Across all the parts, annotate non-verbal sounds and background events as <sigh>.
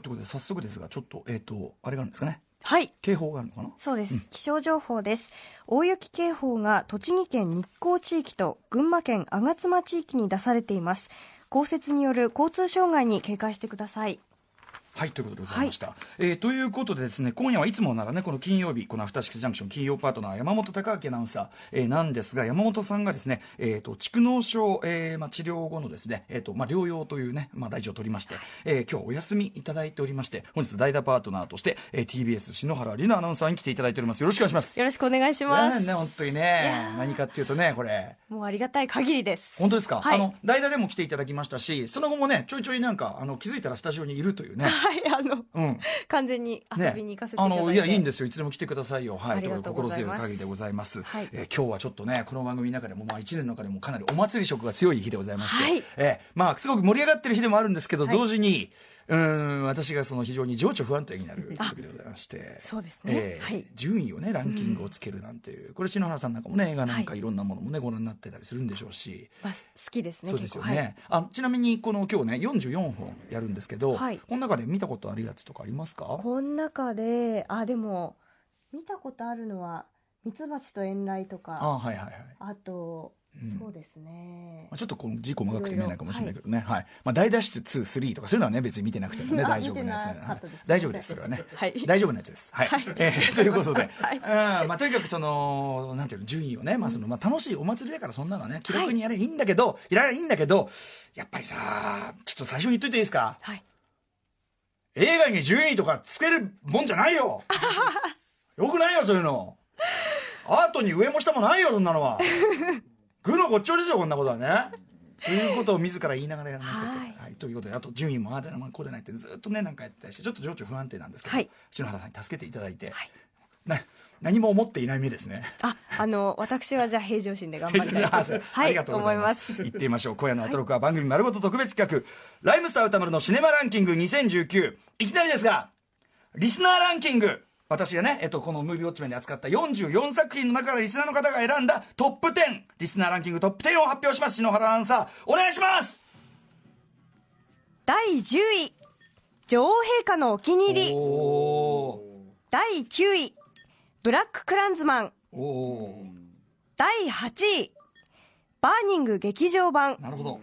ということで早速ですがちょっとえっ、とあれがあるんですかね。はい。警報があるのかな？そうです、気象情報です。大雪警報が栃木県日光地域と群馬県吾妻地域に出されています。降雪による交通障害に警戒してくださいはい、ということでございました。えーということでですね、今夜はいつもならね、この金曜日、このアフターシックスジャンクション金曜パートナー、山本隆明アナウンサー、えーなんですが、山本さんがですね、えっ、と、蓄膿症、えーまあ、治療後のですね、えっ、と、まあ、療養というね、まあ、大事を取りまして、えー今日お休みいただいておりまして、本日代打パートナーとして、えー TBS 篠原里奈アナウンサーに来ていただいております。よろしくお願いします。よろしくお願いします、ね、本当にね、何かっていうとね、これ。もうありがたい限りです本当ですか、はいあの代打でも来ていただきましたしその後もねちょいちょいなんかあの気づいたらスタジオにいるというねはいあの、うん。完全に遊びに行かせていただいて、あのいやいいんですよ。いつでも来てくださいよ。はい心強い限りでございます、はい。えー今日はちょっとねこの番組の中でもまあ1年の中でもかなりお祭り色が強い日でございまして、はい。えーまあすごく盛り上がってる日でもあるんですけど、はい。同時にうーん私がその非常に情緒不安定になる時でございまして。そうですね。えーはい。順位をねランキングをつけるなんていう、これ篠原さんなんかもね映画なんかはいいろんなものもねご覧になってたりするんでしょうし、まあ、好きですねそうですよ結構。ね、あちなみにこの今日ね44本やるんですけど、はい。この中で見たことあるやつとかありますか？はい、この中であでも見たことあるのはミツバチと遠雷とあかはいはいはい。あと、うんそうですね。まあ、ちょっとこの字細かくて見えないかもしれないけどね、はい。まあ、大脱出2、3とかそういうのはね、別に見てなくてもね、あ大丈夫なやつなです大丈夫です、それはね。はい。大丈夫なやつです。はい。えーということで、<laughs> はい。うんまあ、とにかくその、なんていうの、順位をね、まあ、その、まあ、楽しいお祭りだからそんなのね、記録にやればいいんだけど、やればいいんだけど、やっぱりさ、ちょっと最初に言っといていいですか？はい。映画に順位とかつけるもんじゃないよ。<laughs> よくないよ、そういうの。アートに上も下もないよ、そんなのは。<laughs> 具のごっちょですよ、こんなことはね。ということを自ら言いながらやらなきゃいけない。はいはい、ということで、あと順位もああでなまあこうでないってずっとね、なんかやってたりして、ちょっと情緒不安定なんですけど、はい篠原さんに助けていただいて、はいな何も思っていない目ですね。ああの私はじゃあ平常心で頑張りたいはいりがとうございます。行ってみましょう。今夜のアトロクは番組丸ごと特別企画、ライムスター歌丸のシネマランキング2019。いきなりですが、リスナーランキング。私がね、えっと、このムービーウォッチメンで扱った44作品の中からリスナーの方が選んだトップ10、リスナーランキングトップ10を発表します。篠原アナウンサー、お願いします第10位女王陛下のお気に入り。第9位ブラック・クランズマン。第8位バーニング劇場版なるほど。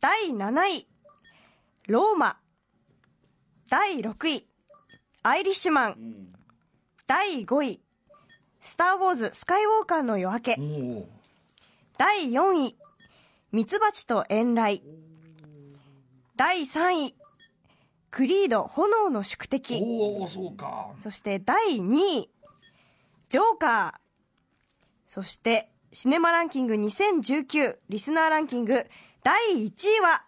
第7位ローマ第6位アイリッシュマン第5位。スター・ウォーズスカイウォーカーの夜明け。第4位。ミツバチと遠雷。第3位。クリード炎の宿敵。そうか。そして第2位。ジョーカー。そしてシネマランキング2019リスナーランキング。第1位は。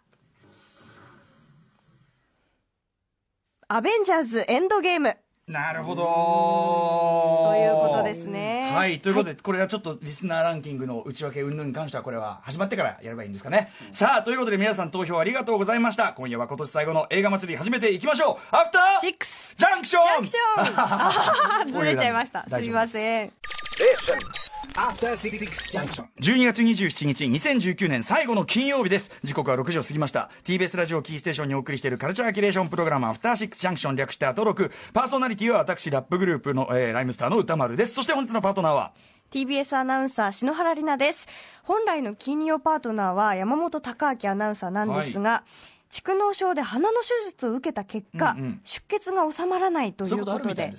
アベンジャーズエンドゲームなるほど。ということですね。はい。ということで、これがちょっとリスナーランキングの内訳云々に関してはこれは始まってからやればいいんですかね、さあということで皆さん投票ありがとうございました。今夜は今年最後の映画祭り始めていきましょう。アフターシックス。ジャンクション。ジャンクション。<laughs> ずれちゃいました。す。みまんせん。Junction. 12月27日2019年最後の金曜日です。時刻は6時を過ぎました。TBS ラジオキーステーションにお送りしているカルチャーキュレーションプログラムアフターシックスジャンクション略してアトロク。パーソナリティは私ラップグループの、えーライムスターの歌丸です。そして本日のパートナーは？TBS アナウンサー篠原里奈です。本来の金曜パートナーは山本貴明アナウンサーなんですが、蓄膿症で鼻の手術を受けた結果、うんうん。出血が収まらないということで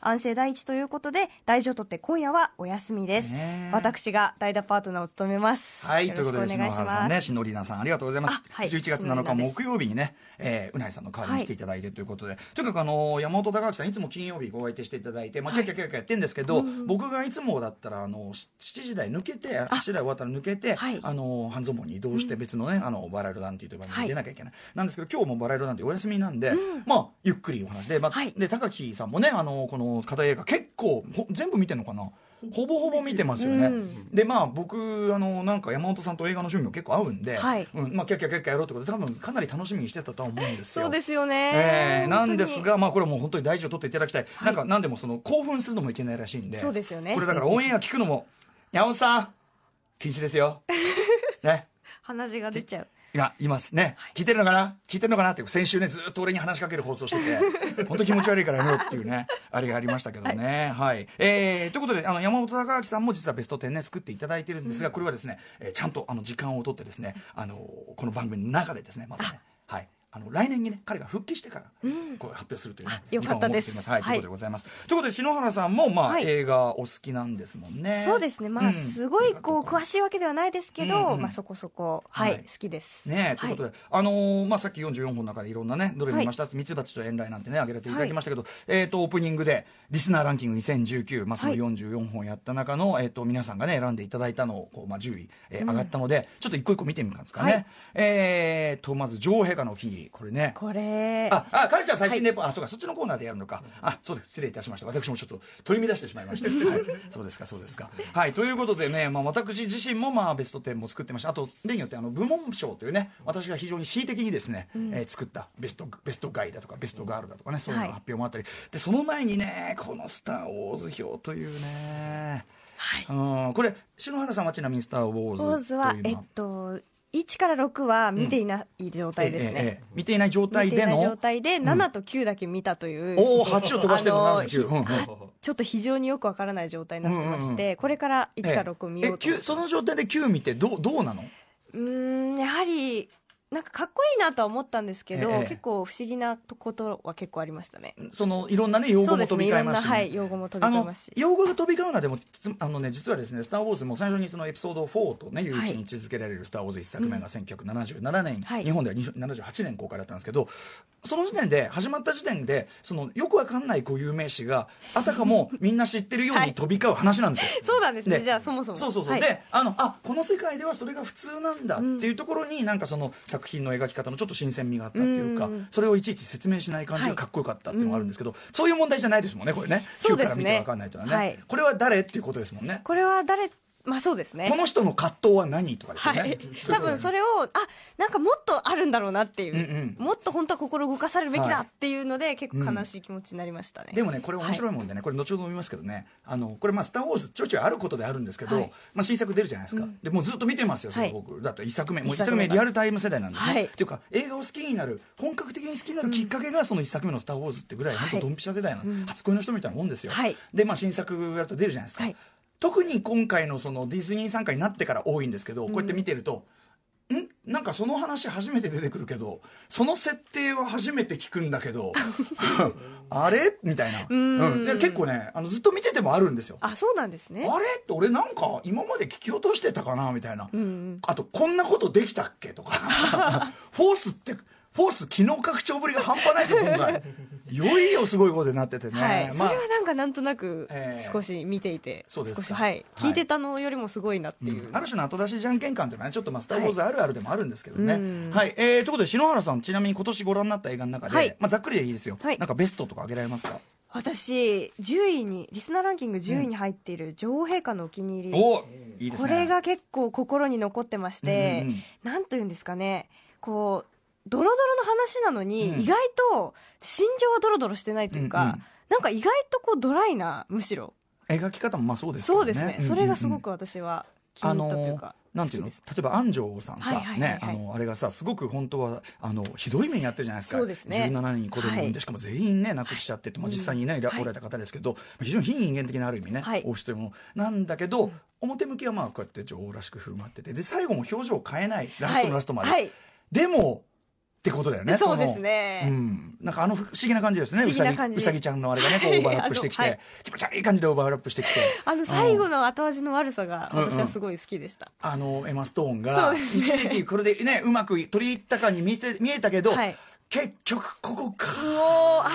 安静第一ということで大事を取って今夜はお休みです、私が代打パートナーを務めます。はい、よということで、お願いし篠原さんね、ます、しのりなさん、ありがとうございます。あ。はい。11月7日木曜日にね、えーうないさんの代わりに来ていただいてということで、とにかくあの、山本隆明さん、いつも金曜日ご相手していただいて、まあ、キャキャキャキャやってんですけど、僕がいつもだったら、あの、し7時台抜けて、7時台終わったら抜けて、はい。あの、半蔵門に移動して別のね、あの、バラ色ダンティという番組に出なきゃいけない。なんですけど、今日もバラ色ダンティお休みなんで、まあ、ゆっくりお話で、まあ、はい。で、高木さんもね、あの、この課題映画結構、ほ全部見てんのかなほぼほぼ見てますよね。うん。でまあ僕あのなんか山本さんと映画の趣味も結構合うんで、はい。うんまあキャッキャキャッキャやろうってことで多分かなり楽しみにしてたとは思うんですよ。そうですよね、えーなんです本が、まあ、これはもう本当に大事を取っていただきたい、なんか何でもその興奮するのもいけないらしいんで、そうですよね。これだからオンエア聞くのも、山本さん、禁止ですよ、<laughs> ね、鼻血が出ちゃう今いますね、聞いてるのかな？聞いてるのかな？って先週ねずっと俺に話しかける放送してて <laughs> 本当気持ち悪いからやめようっていうねあれがありましたけどね。はい、えーということであの山本隆明さんも実はベスト10ね作っていただいてるんですが、これはですね、えーちゃんとあの時間を取ってですねあのこの番組の中でですねまたね。はいあの来年にね彼が復帰してからこれ発表するというね、よかったです。はい、はいということでございます。ということで篠原さんもまあ、はい。映画お好きなんですもんね。そうですね。まあ、うん。すごいこう詳しいわけではないですけど、うんうんまあそこそこはい、はい。好きです。ねえ、ということで、あのーまあ、さっき44本の中でいろんなね、どれ見ました、ミツバチと遠雷なんてね、挙げられていただきましたけど、えっ、と、オープニングで、リスナーランキング2019、まあ、そのはい。44本やった中の、えっ、と、皆さんがね、選んでいただいたのを、こう、まあ、10位、えー上がったので、ちょっと一個一個見てみますかね。はい。えーと、まず、女王陛下のお気に入り、これね。これあ、あ、カルチャー最新レポ、あ、そうか、そっちのコーナーでやるのか。あ、そうです。失礼いたしました。私もちょっと取り乱してしまいました。<laughs> はい。そうですか、そうですか。はい。ということでね、まあ、私自身も、まあ、ベスト10も作ってました。あと、例によって、あの、部門賞というね、私が非常に恣意的にですね、えー作ったベスト、ベストガイだとか、ベストガールだとかね、そういう発表もあったり。で、その前にね、このスター・ウォーズ表というね、はいうん、これ、篠原さんはちなみにスター・ウォーズというのはえっと1から6は見ていない状態ですね、ええええ見ていない状態での？見ていない状態で7と9だけ見たという、おお、8を飛ばしてるのあの79。うんうん。ちょっと非常によくわからない状態になってまして、うんうんこれから1から6を見ようとその状態で9見てどうどうなの？うーんやはりなんかかっこいいなとは思ったんですけど、ええ。結構不思議なことは結構ありましたね。そのいろんなね用語も飛び交いますし、ねいろんなはい用語も飛び交いますし。用語が飛び交うのはでもつあのね実はですね「スター・ウォーズ」も最初にそのエピソード4とねい。ううちに位置づけられる「スター・ウォーズ」1作目が1977年、はい。日本では78年公開だったんですけどその時点で始まった時点でそのよくわかんない固有名詞があたかもみんな知ってるようはいに飛び交う話なんですよ。そうなんですねじゃあそもそもそうそうそう、はいであのあこの世界ではそれが普通なんだっていうところに、なんかその作品の描き方のちょっと新鮮味があったっていうか、うん。それをいちいち説明しない感じがかっこよかったっていうのがあるんですけど、そういう問題じゃないですもんねこれね。そうですね。9から見て分かんないとはね、はい。これは誰っていうことですもんね。これは誰まあそうですね。この人の葛藤は何とかですよね、はい、多分それをあなんかもっとあるんだろうなっていう、うんうん。もっと本当は心動かされるべきはいだっていうので、結構悲しい気持ちになりましたね、でもねこれ面白いはもんでね、これ後ほど見ますけどね。あのこれまあ「スター・ウォーズ」ちょいちょいあることであるんですけど、はい。まあ、新作出るじゃないですか、でもうずっと見てますよ僕、だって1作目もう1一作目リアルタイム世代なんですね、はい。っていうか映画を好きになる本格的に好きになるきっかけがその1作目の「スター・ウォーズ」ってぐらいはい。本当ドンピシャ世代の、初恋の人みたいなもんですよ、はい。でまあ新作やると出るじゃないですか、はい特に今回のそのディズニー参加になってから多いんですけど、こうやって見てるとん？なんかその話初めて出てくるけどその設定は初めて聞くんだけど <laughs> <laughs> あれ？みたいな、うん。で結構ねあのずっと見ててもあるんですよ。あそうなんですね。あれ？って俺なんか今まで聞き落としてたかな？みたいな、んうん。あとこんなことできたっけ？とか。<laughs> フォースってフォース機能拡張ぶりが半端ないですよ今回。いよいよすごいことになっててね、はい、まあ。それはなんかなんとなくええ。少し見ていて、そうですか。少しはいはい聞いてたのよりもすごいなっていう、ある種の後出しじゃんけん感というのはねちょっとまあスター・ウォーズあるあるでもあるんですけどね、うん。はい、えー、ということで篠原さんちなみに今年ご覧になった映画の中で、はい。まあ、ざっくりでいいですよ、はい。なんかベストとか挙げられますか？私10位にリスナーランキング10位に入っている女王陛下のお気に入り、おいいですね。これが結構心に残ってまして、うんうんうん。なんというんですかね。こうドロドロの話なのに、うん。意外と心情はドロドロしてないというか、うんうん。なんか意外とこうドライなむしろ。描き方もまあそうですけどそうですね、それがすごくく私は気に入ったというか、なんていうの？例えば安城さんさ、はいはいはいはい。ねあのあれがさすごく本当はあのひどい目にやってるじゃないですか。そうですね。17人子供産んで、はい。しかも全員ね亡くしちゃってって、まあ、実際にね、うんおられた方ですけど非常に非人間的なある意味ね、はい。王室というものなんだけど、表向きはまあこうやって女王らしく振る舞っててで最後も表情を変えないラストのラストまで、はいはい。でもってことだよねそうですのねうん、なんかあの不思議な感じですねうさぎうさぎちゃんのあれがねこうオーバーラップしてきて、はい。気持ち悪い感じでオーバーラップしてきて。あの最後の後味の悪さがうんうん。私はすごい好きでした、あのエマ・ストーンそが一時期これでねうまく取り入ったかに見せ見えたけど、はい。結局ここかあ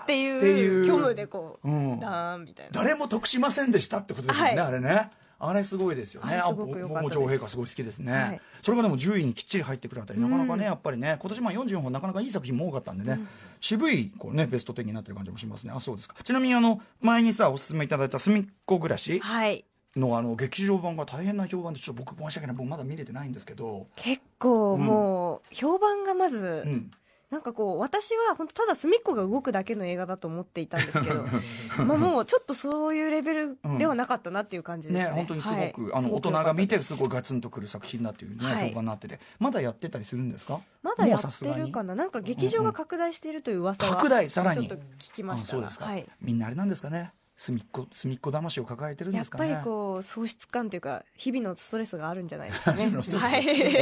ーっていうっていう虚無でこう、うんダーンみたいな。誰も得しませんでしたってことですよね、はい。あれねあれすごいですよね。すごく良陛下す。ごい好きですね、はい。それがでも10位にきっちり入ってくるあたりなかなかねやっぱりね今年まあ44本なかなかいい作品も多かったんでね、渋いこうねベスト10になってる感じもしますね。あそうですか。ちなみにあの前にさおすすめいただいた「すみっこ暮らしはい」のあの劇場版が大変な評判でちょっと僕申し訳ない僕まだ見れてないんですけど。結構うん。もう評判がまず、うんなんかこう私は本当ただ隅っこが動くだけの映画だと思っていたんですけど <laughs> まあもうちょっとそういうレベルではなかったなっていう感じですね,、ね本当にすごく、はい。あの大人が見てですすごいガツンとくる作品だっていうね、はい。評判になっててまだやってたりするんですか？まだやってるかな？なんか劇場が拡大しているという噂は拡大さらに。ちょっと聞きましたあそうですか、はい。みんなあれなんですかね？隅っこ隅っこ魂を抱えてるんやっぱですかね。りこう喪失感というか日々のストレスがあるんじゃないですかね。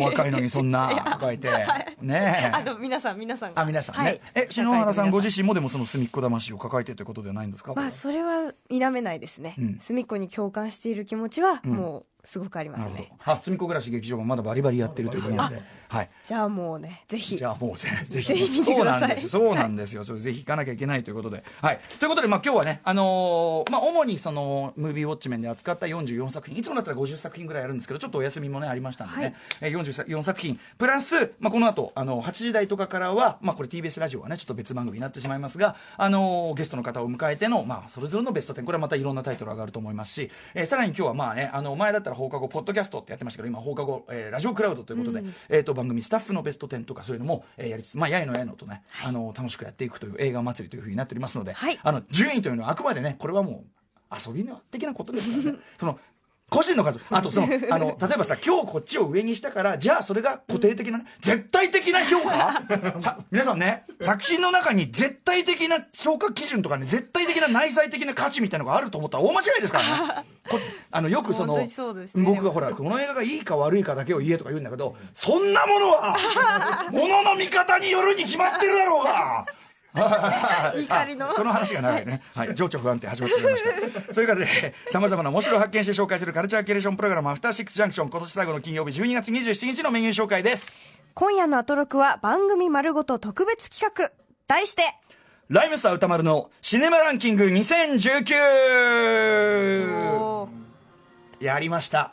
お若いのにそんな抱えて、<laughs> ねえ。あの皆さん皆さんが。あ皆さんね、はい。え篠原さんご身自身もでもその隅っこ魂を抱えてということではないん。ですか、まあそれは否めないですね、うん隅っこに共感している気持ちはんもうすごくありますね、あ隅っこ暮らし劇場もまだバリバリやってるということなので、はい、じゃあもうねぜひ。じゃあもうぜぜぜひ見てそうください。なんです。よそうなんですよ、それぜひ行かなきゃいけないということで、はい、ということで、まあ、今日はね、あのーまあ、主にそのムービーウォッチメンで扱った44作品。いつもだったら50作品ぐらいやるんですけどちょっとお休みもねありましたんでね、はい。えー44作品。プラス、まあ、この後あの8時台とかからは、まあ、これ TBS ラジオはねちょっと別番組になってしまいますが、あのーゲストの方を迎えての、まあ、それぞれのベスト10これはまたいろんなタイトル上がると思いますし、えーさらに今日はまあねあの前だったら放課後ポッドキャストってやってましたけど今放課後、えーラジオクラウドということで、えー、と番組スタッフのベスト10とかそういうのも、えーやりつつ、まあ、やいのやいのとね、あの楽しくやっていくという映画祭りというふうになっておりますので、はい。あの順位というのはあくまでねこれはもう遊びの的なことですからね。<laughs> その個人の数。あとそのあの例えばさ今日こっちを上にしたからじゃあそれが固定的なね絶対的な評価？<laughs> さ皆さんね作品の中に絶対的な評価基準とかね絶対的な内在的な価値みたいなのがあると思ったら大間違いですからね。こあのよくその僕がほらこの映画がいいか悪いかだけを言えとか言うんだけどそんなものは <laughs> ものの見方によるに決まってるだろうが。<laughs> 怒りの。あその話が長いね、はい、情緒不安定始まってしまいました。<laughs> そういうことでさまざまな面白を発見して紹介するカルチャーキュレーションプログラム「アフターシックスジャンクション」今年最後の金曜日12月27日のメニュー紹介です。今夜のアトロクは番組丸ごと特別企画。題してライムスター歌丸のシネマランキング2019おーやりました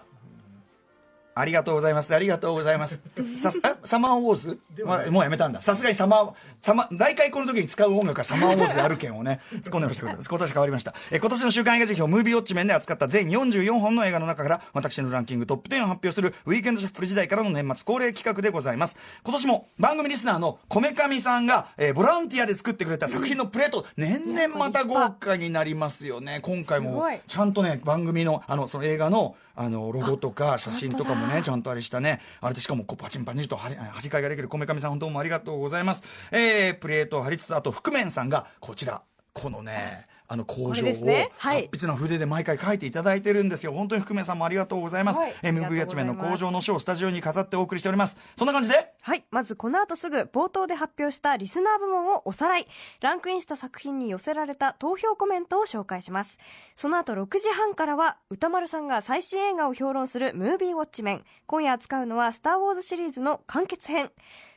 ありがとうございます。ありがとうございます。さサマーウォーズ？まあもうやめたんだ。さすがにサマー、サマ、大体この時に使う音楽がサマーウォーズである件をね、<laughs> 突っ込んでましたけど、今年変わりました。え、今年の週刊映画辞表、ムービーウォッチメンで扱った全44本の映画の中から、私のランキングトップ10を発表する、ウィーケンドシャッフル時代からの年末恒例企画でございます。今年も番組リスナーのこめかみさんが、えーボランティアで作ってくれた作品のプレート、年々また豪華になりますよね。今回もちゃんとね、番組の、あの、その映画の、あの、ロゴとか写真とかもね、ちゃんとあれしたね、あれでしかもこうパチンパチンとはじ端替えができるこめかみさん、本当もありがとうございます。えー、プレートを貼りつつ、あと、覆面さんが、こちら、このね、あの工こ場を達筆な筆で毎回書いていただいてるんですよ。本当に覆面さんもありがとうございます。はい MV 八面の工場の書をスタジオに飾ってお送りしております。そんな感じで、はい。まずこの後すぐ冒頭で発表したリスナー部門をおさらい。ランクインした作品に寄せられた投票コメントを紹介します。その後6時半からは歌丸さんが最新映画を評論するムービーウォッチメン。今夜扱うのはスターウォーズシリーズの完結編。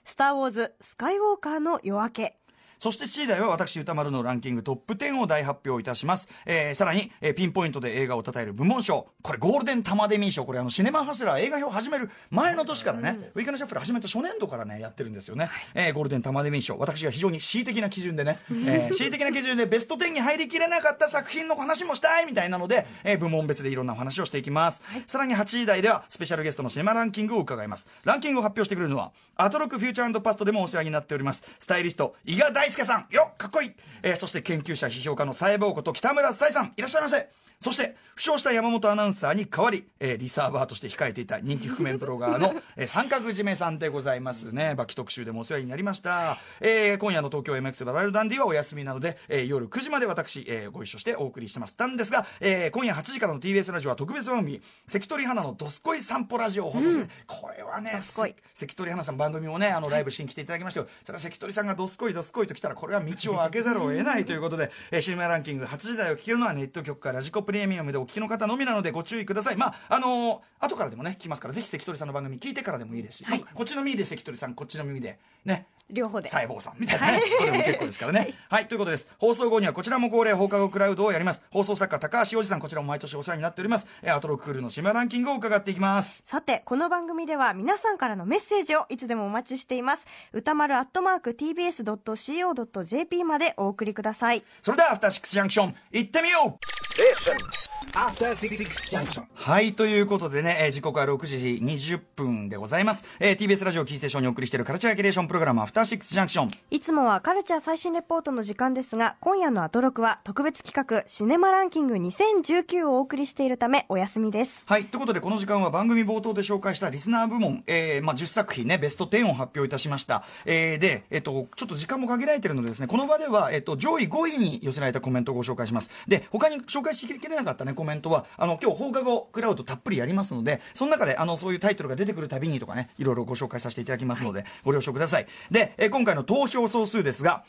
スターウォーズスカイウォーカーの夜明け。そして C 台は私歌丸のランキングトップ10を大発表いたします。えー、さらに、えーピンポイントで映画を称える部門賞。これゴールデンタマデミー賞。これあのシネマハスラー映画表始める前の年からね、ウィークエンドシャッフル始めた初年度からね、やってるんですよね。えーゴールデンタマデミー賞。私が非常に恣意的な基準でね、えー <laughs> 恣意的な基準でベスト10に入りきれなかった作品の話もしたいみたいなので、えー部門別でいろんなお話をしていきます。さらに8時台ではスペシャルゲストのシネマランキングを伺います。ランキングを発表してくれるのは、アトロックフューチャーパストでもお世話になっております。スタイリスト、伊賀大介さん。よっかっこいい、えーそして研究者批評家のサイボーこと北村沙耶さん。いらっしゃいませ。そして負傷した山本アナウンサーに代わり、えーリサーバーとして控えていた人気覆面プロガーの、<laughs> えー三角締めさんでございますね。バキ特集でもお世話になりました、えー今夜の東京 MX バラエルダンディはお休みなので、えー夜9時まで私、えーご一緒してお送りしてます。なんですが、えー今夜8時からの TBS ラジオは特別番組関取花のどすこい散歩ラジオを放送する、これはね関取花さん番組もねあのライブしに来ていただきましたよ。ただ関取さんがどすこいどすこいと来たらこれは道を開けざるを得ないということで、えー、シネマランキング8時台を聞けるのはネット局かラジコプレミアムでお聞きの方のみなのでご注意くださいまああのー後からでもね聞きますからぜひ関取さんの番組聞いてからでもいいですし、はいまあこっちの耳で関取さんこっちの耳でね両方で。細胞さんみたいなね、これでも結構ですからね。<laughs> はい、ということです。放送後にはこちらも恒例放課後クラウドをやります。放送作家高橋洋二さん、こちらも毎年お世話になっております。えーアトロッククールのシマランキングを伺っていきます。さて、この番組では皆さんからのメッセージをいつでもお待ちしています。歌丸アットマーク tbs.co.jp までお送りください。それでは、アフターシックスジャンクション、行ってみよう Station. After Six Junction. はい、ということでね、えー時刻は6時20分でございます。えー TBS ラジオキーステーションにお送りしているカルチャーキュレーションプログラム、アフターシックスジャンクション。いつもはカルチャー最新レポートの時間ですが、今夜のアトロクは特別企画、シネマランキング2019をお送りしているため、お休みです。はい。ということで、この時間は番組冒頭で紹介したリスナー部門、えーまあ、10作品ね、ベスト10を発表いたしました。えーで、えっ、と、ちょっと時間も限られているのでですね、この場では、えっ、と、上位5位に寄せられたコメントをご紹介します。で、他に紹介しきれなかったね、コメントは、あの、今日放課後クラウドたっぷりやりますので、その中で、あの、そういうタイトルが出てくるたびにとかね、いろいろご紹介させていただきますので、ご了承ください。で、え今回の投票総数ですが、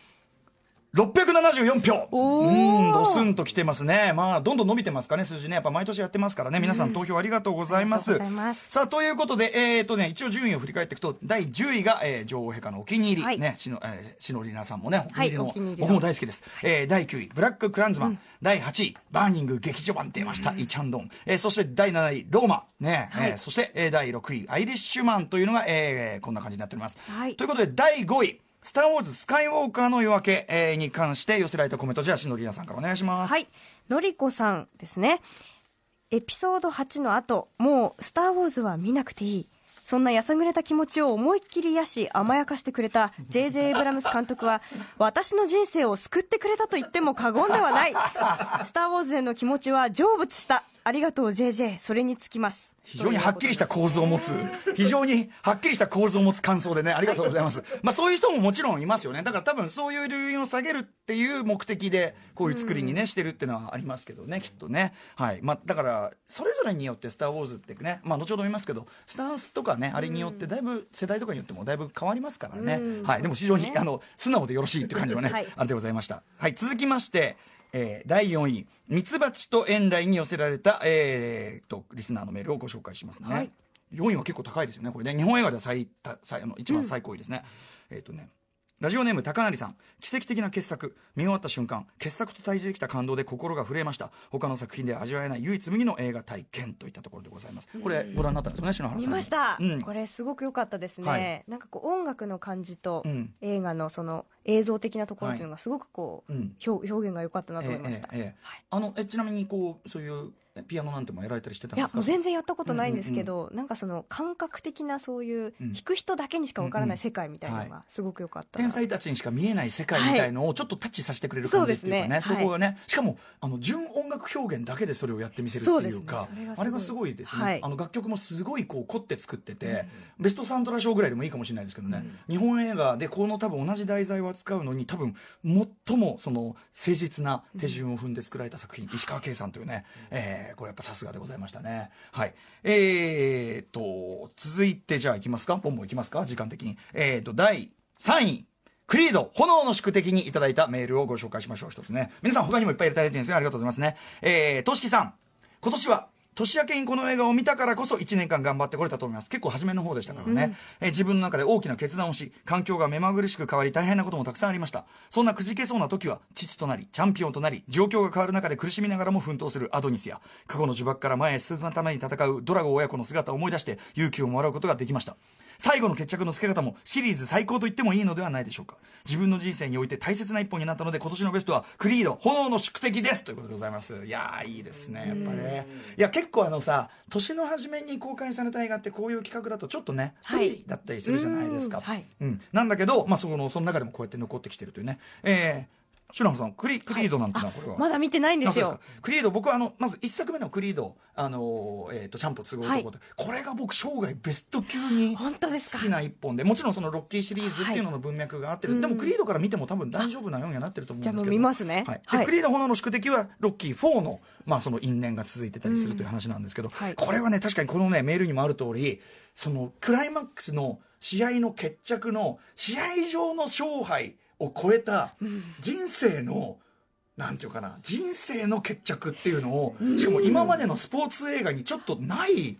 674票うん、ドスンと来てますね。まあ、どんどん伸びてますかね、数字ね。やっぱ毎年やってますからね。皆さん投票ありがとうございます。うございますさあ、ということで、えっ、とね、一応順位を振り返っていくと、第10位が、えー女王陛下のお気に入り。はいね、しの、えー、しのりなさんもね、お気に入りの、はい僕も大好きです。えー第9位、ブラッククランズマン。第8位、バーニング劇場版出ました、イチャンドン。えーそして第7位、ローマ。ね、はいえーそして、えー第6位、アイリッシュマンというのが、えーこんな感じになっております。はいということで、第5位、スター・ウォーズ・スカイウォーカーの夜明け、えーに関して寄せられたコメント、じゃあ、しのりなさんからお願いします。はい。のりこさんですね。エピソード8の後、もう、スター・ウォーズは見なくていい。そんなやさぐれた気持ちを思いっきり癒し甘やかしてくれた J.J. エイブラムス監督は私の人生を救ってくれたと言っても過言ではないスター・ウォーズへの気持ちは成仏したありがとう J.J. それにつきます非常にはっきりした構図を持つ、非常にはっきりした構図を持つ感想でね、ありがとうございます。まあそういう人ももちろんいますよね。だから多分そういう留飲を下げるっていう目的で、こういう作りにね、してるっていうのはありますけどね、きっとね。はい。まあだから、それぞれによってスター・ウォーズってね、まあ後ほど見ますけど、スタンスとかね、あれによってだいぶ、世代とかによってもだいぶ変わりますからね。はい。でも非常に、あの、素直でよろしいっていう感じはね、はいあれでございました。はい。続きまして、えー第4位、ミツバチと遠来に寄せられた、えー、と、リスナーのメールをご紹介しますね。はい4位は結構高いですよね。これね、日本映画では最多、最あの一番最高位ですね。えっ、とね、ラジオネーム高成さん。奇跡的な傑作。見終わった瞬間傑作と対峙できた感動で心が震えました。他の作品では味わえない唯一無二の映画体験といったところでございます。これご覧になったんですよね篠原さん。見ました、うん、これすごく良かったですね、はい。なんかこう音楽の感じとうん映画のその映像的なところっていうのがすごくこう、うん。表表現が良かったなと思いました、ええええ。はい。あのえちなみにこうそういうピアノなんてもやられたりしてたんですか？いやもう全然やったことないんですけど、なんかその感覚的なそういううん。弾く人だけにしかわからなんい世界みたいなのはがすごく良かったな。天才たちにしか見えない世界みたいのをちょっとタッチさせてくれる感じっていうかね、そこがね、しかもあの純音楽表現だけでそれをやってみせるっていうかあれがすごいですね、はい。あの楽曲もすごいこう凝って作ってて、ベストサントラ賞ぐらいでもいいかもしれないですけどね、日本映画でこの多分同じ題材を扱うのに多分最もその誠実な手順を踏んで作られた作品、石川圭さんというね、えーこれやっぱさすがでございましたねはいえー、っと続いてじゃあいきますか？ボンボンいきますか？時間的にえー、っと第3位クリード、炎の宿敵にいただいたメールをご紹介しましょう。一つね。皆さん他にもいっぱいいただいてるんですよ。ありがとうございますね。えー、としきさん。今年は、年明けにこの映画を見たからこそ1年間頑張ってこれたと思います。結構初めの方でしたからね。えー自分の中で大きな決断をし、環境が目まぐるしく変わり大変なこともたくさんありました。そんなくじけそうな時は、父となり、チャンピオンとなり、状況が変わる中で苦しみながらも奮闘するアドニスや、過去の呪縛から前へ進むために戦うドラゴン親子の姿を思い出して勇気をもらうことができました。最後の決着のつけ方もシリーズ最高と言ってもいいのではないでしょうか。自分の人生において大切な一本になったので今年のベストはクリード炎の宿敵ですということでございます。いやーいいですねやっぱね。いや結構あのさ年の初めに公開された映画ってこういう企画だとちょっとね不はい。利だったりするじゃないですか、うん、なんだけど、まあ、そのその中でもこうやって残ってきてるというね。えー白野さんクリクリードなんてのはこれは、まだ見てないんですよ。かクリード僕はあのまず一作目のクリードあの、えー、とチャンプ都合男で、これが僕生涯ベスト級に本当ですか？好きな一本で。もちろんそのロッキーシリーズっていうのの文脈があってる、はいでもクリードから見ても多分大丈夫なようにはなってると思うんですけど。じゃあもう見ますね。はい。ではい。クリード炎の宿敵はロッキー4の,、まあその因縁が続いてたりするという話なんですけど、はい。これはね確かにこのねメールにもある通りそのクライマックスの試合の決着の試合上の勝敗を超えた人生の、なんていうかな人生の決着っていうのをしかも今までのスポーツ映画にちょっとない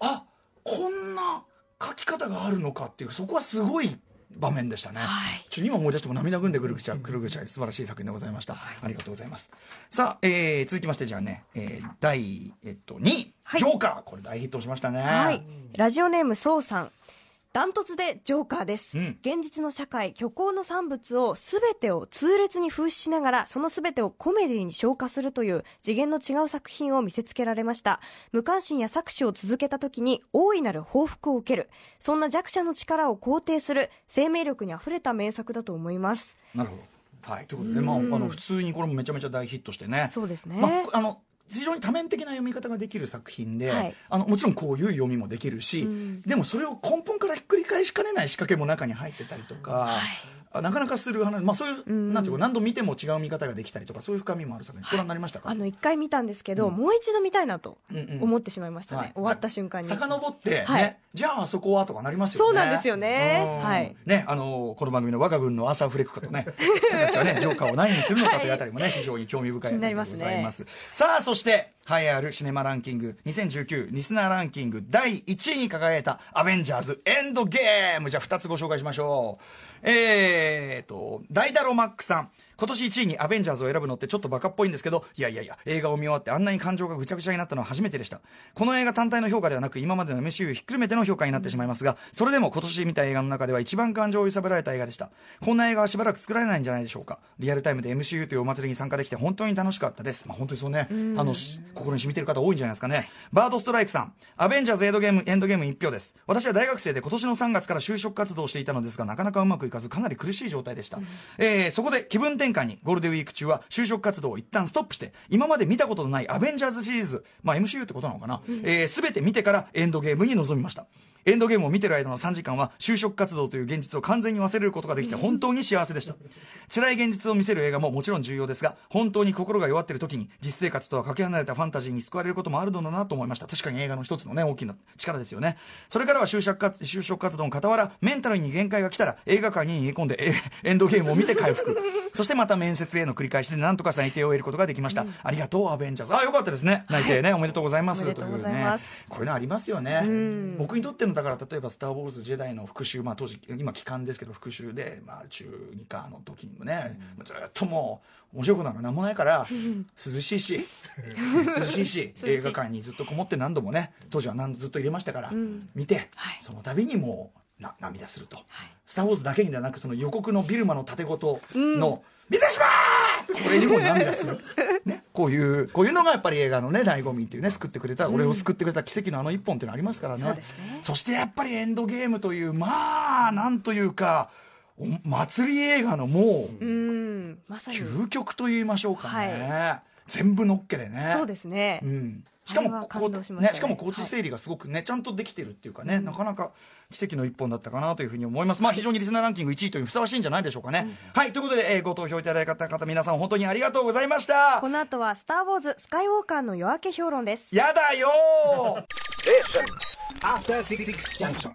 あこんな書き方があるのかっていうそこはすごい場面でしたね、はい。ちょっと今思い出しても涙ぐんでくるぐちゃくるぐちゃ素晴らしい作品でございました、ありがとうございます。さあ、えー続きましてじゃあね、えー第、えっと、2位、はい。ジョーカー。これ大ヒットしましたね、はい。ラジオネームそうさんダントツでジョーカーです、うん。現実の社会虚構の産物を全てを痛烈に風刺しながらその全てをコメディに昇華するという次元の違う作品を見せつけられました。無関心や搾取を続けた時に大いなる報復を受ける。そんな弱者の力を肯定する生命力にあふれた名作だと思います。なるほど。はい、ということで、まあ、あの普通にこれもめちゃめちゃ大ヒットしてね。そうですね。まあ、あの非常に多面的な読み方ができる作品で、はい。あのもちろんこういう読みもできるし、うん。でもそれを根本からひっくり返しかねない仕掛けも中に入ってたりとか、あなかなかする話、まあ、そういう、ん。なんていうか何度見ても違う見方ができたりとかそういう深みもある作品。ご覧になりましたか、あの一回見たんですけど、うん。もう一度見たいなとうんうん。思ってしまいましたね、はい。終わった瞬間に。さ遡って、ねはい。じゃああそこはとかなりますよね。そうなんですよね。うん。はい。ねあのこの番組の我が軍のアーサー・フレックことね。ね <laughs> ジョーカーを何にするのかというあたりもね、非常に興味深い気になりますね。ございます。さあそして栄えあるシネマランキング2019リスナーランキング第1位に輝いた「アベンジャーズエンドゲーム」じゃあ2つご紹介しましょうえーとダイダロマックさん。今年1位にアベンジャーズを選ぶのってちょっとバカっぽいんですけど、いやいやいや、映画を見終わってあんなに感情がぐちゃぐちゃになったのは初めてでした。この映画単体の評価ではなく、今までの MCU ひっくるめての評価になってしまいますが、それでも今年見た映画の中では一番感情を揺さぶられた映画でした。こんな映画はしばらく作られないんじゃないでしょうか。リアルタイムで MCU というお祭りに参加できて本当に楽しかったです。まあ本当にそうね、あの、し心に染みてる方多いんじゃないですかね。バードストライクさん、アベンジャーズエンドゲーム、エンドゲーム1票です。私は大学生で今年の3月から就職活動をしていたのですが、なかなかうまくいかず、かなり苦しい状態でした。えーそこで気分転換にゴールデンウィーク中は就職活動を一旦ストップして、今まで見たことのないアベンジャーズシリーズ、まあ MCU ってことなのかな、えー、全て見てからエンドゲームに臨みました。エンドゲームを見てる間の3時間は就職活動という現実を完全に忘れることができて本当に幸せでした。辛い現実を見せる映画ももちろん重要ですが本当に心が弱っている時に実生活とはかけ離れたファンタジーに救われることもあるのだなと思いました。確かに映画の一つのね大きな力ですよね。それからは就職活就職活動の傍らメンタルに限界が来たら映画館に逃げ込んでえエンドゲームを見て回復。<laughs> そしてまた面接への繰り返しでなんとか内定を得ることができました、ありがとうアベンジャーズ。あよかったですね。内定ね、おめでとうございます。おめでとうございます。というね。こういうのありますよね。ん。僕にとってのだから例えば「スター・ウォーズ・ジェダイ」の復習まあ当時今期間ですけど復習で、まあ、中2かの時にもね、ずっともう面白いことなんか何もないから <laughs> 涼しいし <laughs> 涼しいし。映画館にずっとこもって何度もね当時は何ずっと入れましたから、見て、はい。その度にもうな涙すると「スター・ウォーズ」だけにではなくその予告のビルマの盾ごとの「水島!」これにも涙する、ね、こういうこういうのがやっぱり映画のね醍醐味っていうね救ってくれた、俺を救ってくれた奇跡のあの一本っていうのありますからね。そうですね。そしてやっぱりエンドゲームというまあなんというかお祭り映画のもううん。まさに。究極と言いましょうかね、全部のっけでね。そうですね、うん、しかもこ感動しねねしかも交通整理がすごくね、ちゃんとできてるっていうかね、なかなか奇跡の一本だったかなというふうに思いますまあ非常にリスナーランキング1位というふさわしいんじゃないでしょうかね、はいということで、えーご投票いただいた方皆さん本当にありがとうございましたこの後は「スター・ウォーズスカイウォーカーの夜明け評論」ですやだよー After Six Junction.